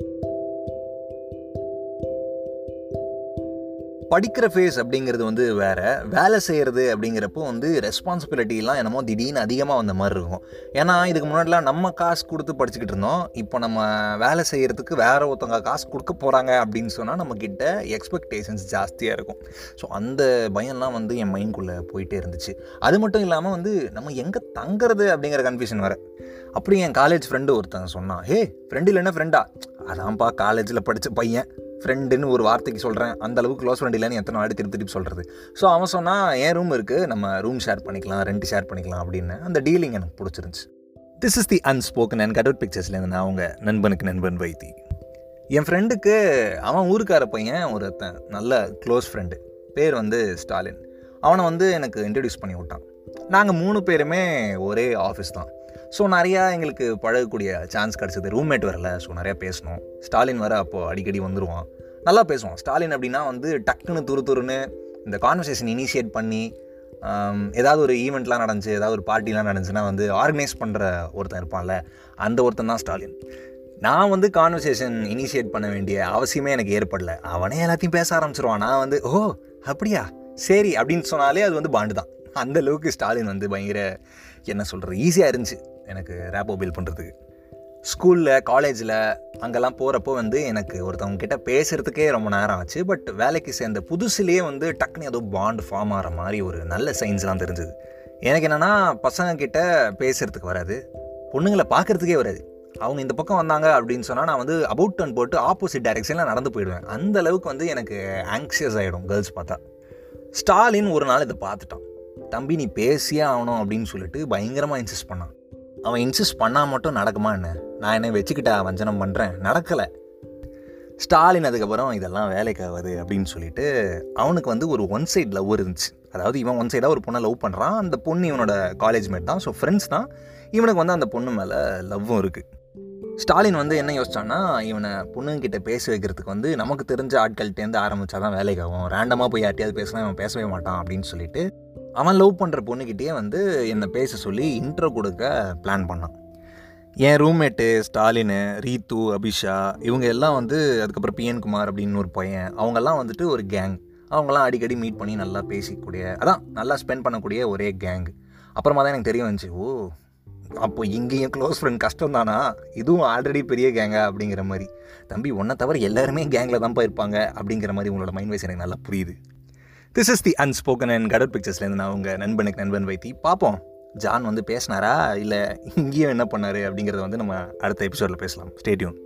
Thank you. படிக்கிற face அப்படிங்கிறது வந்து வேறு. வேலை செய்கிறது அப்படிங்கிறப்போ வந்து ரெஸ்பான்சிபிலிட்டிலாம் என்னமோ திடீர்னு அதிகமாக வந்த மாதிரி இருக்கும். ஏன்னா இதுக்கு முன்னாடிலாம் நம்ம காசு கொடுத்து படிச்சுக்கிட்டு இருந்தோம். இப்போ நம்ம வேலை செய்கிறதுக்கு வேற ஒருத்தவங்க காசு கொடுக்க போகிறாங்க அப்படின்னு சொன்னால் நம்மக்கிட்ட எக்ஸ்பெக்டேஷன்ஸ் ஜாஸ்தியாக இருக்கும். ஸோ அந்த பயம்லாம் வந்து என் மைண்ட்குள்ளே போயிட்டே இருந்துச்சு. அது மட்டும் இல்லாமல் வந்து நம்ம எங்கே தங்குறது அப்படிங்கிற கன்ஃபியூஷன் வேறு. அப்படி என் காலேஜ் ஃப்ரெண்டு ஒருத்தன் சொன்னான் ஹே ஃப்ரெண்டு இல்லைன்னா ஃப்ரெண்டா அதான்ப்பா காலேஜில் படித்த பையன். ஃப்ரெண்டுன்னு ஒரு வார்த்தைக்கு சொல்கிறேன் அந்த அளவுக்கு க்ளோஸ் ஃப்ரெண்ட் இல்லைன்னு எத்தனை வாட்டி திருப்பி திருப்பி சொல்கிறது ஸோ அவன் சொன்னால் என் ரூம் இருக்குது நம்ம ரூம் ஷேர் பண்ணிக்கலாம் ரெண்ட் ஷேர் பண்ணிக்கலாம் அப்படின்னு. அந்த டீலிங் எனக்கு பிடிச்சிருந்துச்சு. This is the unspoken and கடவுட் பிக்சர்ஸ்லேருந்து நான் அவங்க நண்பனுக்கு நண்பன் வைத்தி. என் ஃப்ரெண்டுக்கு அவன் ஊருக்கார பையன் ஒருத்தன் நல்ல க்ளோஸ் ஃப்ரெண்டு பேர் வந்து ஸ்டாலின். அவனை வந்து எனக்கு இன்ட்ரடியூஸ் பண்ணி விட்டான். நாங்கள் மூணு பேருமே ஒரே ஆஃபீஸ் தான். ஸோ நிறையா எங்களுக்கு பழகக்கூடிய சான்ஸ் கிடச்சிது. ரூம்மேட் வரல ஸோ நிறையா பேசணும். ஸ்டாலின் வர அப்போது அடிக்கடி வந்துடுவான் நல்லா பேசுவான். ஸ்டாலின் அப்படின்னா வந்து டக்குன்னு துரு துருன்னு இந்த கான்வர்சேஷன் இனிஷியேட் பண்ணி ஏதாவது ஒரு ஈவெண்ட்லாம் நடந்துச்சு ஏதாவது ஒரு பார்ட்டிலாம் நடந்துச்சுன்னா வந்து ஆர்கனைஸ் பண்ணுற ஒருத்தன் இருப்பான்ல அந்த ஒருத்தன் தான் ஸ்டாலின். நான் வந்து கான்வர்சேஷன் இனிஷியேட் பண்ண வேண்டிய அவசியமே எனக்கு ஏற்படல. அவனே எல்லாத்தையும் பேச ஆரம்பிச்சிருவான். நான் வந்து ஓ அப்படியா? சரி அப்படின்னு சொன்னாலே அது வந்து பாண்டு தான். அந்த அளவுக்கு ஸ்டாலின் வந்து பயங்கர என்ன சொல்கிறது ஈஸியாக இருந்துச்சு எனக்கு ரேப்போ பில் பண்ணுறதுக்கு ஸ்கூலில் காலேஜில் அங்கெல்லாம் போகிறப்போ வந்து எனக்கு ஒருத்தவங்க கிட்ட பேசுகிறதுக்கே ரொம்ப நேரம் ஆச்சு. பட் வேலைக்கு சேர்ந்த புதுசுலேயே வந்து டக்குனு ஏதோ பாண்ட் ஃபார்ம் ஆகிற மாதிரி ஒரு நல்ல சயின்ஸ்லாம் தெரிஞ்சுது. எனக்கு என்னென்னா பசங்கக்கிட்ட பேசுகிறதுக்கு வராது. பொண்ணுங்களை பார்க்குறதுக்கே வராது. அவங்க இந்த பக்கம் வந்தாங்க அப்படின்னு சொன்னால் நான் வந்து அபவுட் டர்ன் போட்டு ஆப்போசிட் டைரெக்ஷனில் நடந்து போயிடுவேன். அந்த அளவுக்கு வந்து எனக்கு ஆங்ஷியஸ் ஆகிடும் கேர்ள்ஸ் பார்த்தா. ஸ்டாலின் ஒரு நாள் இதை பார்த்துட்டான். தம்பி நீ பேசியே ஆகணும் அப்படின்னு சொல்லிட்டு பயங்கரமாக இன்சிஸ்ட் பண்ணான். அவன் இன்சிஸ்ட் பண்ணால் மட்டும் நடக்குமா என்ன? நான் என்னை வச்சுக்கிட்டா வஞ்சனம் பண்ணுறேன் நடக்கலை. ஸ்டாலின் அதுக்கப்புறம் இதெல்லாம் வேலைக்கு அப்படின்னு சொல்லிட்டு அவனுக்கு வந்து ஒரு ஒன் சைடு லவ் இருந்துச்சு. அதாவது இவன் ஒன் சைடாக ஒரு பொண்ணை லவ் பண்ணுறான் அந்த பொண்ணு இவனோட காலேஜ் மேட் தான். ஸோ ஃப்ரெண்ட்ஸ் தான். இவனுக்கு வந்து அந்த பொண்ணு மேலே லவ்வும் இருக்குது ஸ்டாலின் வந்து என்ன யோசிச்சான்னா இவனை பொண்ணுங்கிட்ட பேச வைக்கிறதுக்கு வந்து நமக்கு தெரிஞ்ச ஆட்கள்கிட்டேருந்து ஆரம்பித்தா தான் வேலைக்கு ஆகும். ரேண்டமாக போய் யார்ட்டையாவது பேசினா இவன் பேசவே மாட்டான் அப்படின்னு சொல்லிட்டு அவன் லவ் பண்ணுற பொண்ணுக்கிட்டேயே வந்து என்னை பேச சொல்லி இன்ட்ரோ கொடுக்க பிளான் பண்ணான். என் ரூம்மேட்டு ஸ்டாலின் ரீத்து அபிஷா இவங்க எல்லாம் வந்து அதுக்கப்புறம் பிஎன் குமார் அப்படின்னு ஒரு பையன். அவங்கெல்லாம் வந்துட்டு ஒரு கேங் அவங்கெல்லாம் அடிக்கடி மீட் பண்ணி நல்லா பேசிக்கூடிய அதான் நல்லா ஸ்பெண்ட் பண்ணக்கூடிய ஒரே கேங் அப்புறமா தான் எனக்கு தெரிய வந்துச்சு ஓ அப்போ இங்கேயும் க்ளோஸ் ஃப்ரெண்ட் கஷ்டம் தானா? இதுவும் ஆல்ரெடி பெரிய கேங்கா அப்படிங்கிற மாதிரி. தம்பி ஒன்றை தவிர எல்லாருமே கேங்கில் தான்ப்பா இருப்பாங்க அப்படிங்கிற மாதிரி உங்களோட மைண்ட் வைஸ் எனக்கு நல்லா புரியுது. This is the unspoken and கடல் பிக்சர்ஸ்லேருந்து நான் உங்கள் நண்பனுக்கு நண்பன் வைத்தி. பார்ப்போம். ஜான் வந்து பேசினாரா? இல்லை இங்கேயும் என்ன பண்ணாரு அப்படிங்கிறத வந்து நம்ம அடுத்த எபிசோடில் பேசலாம். ஸ்டேடியூன்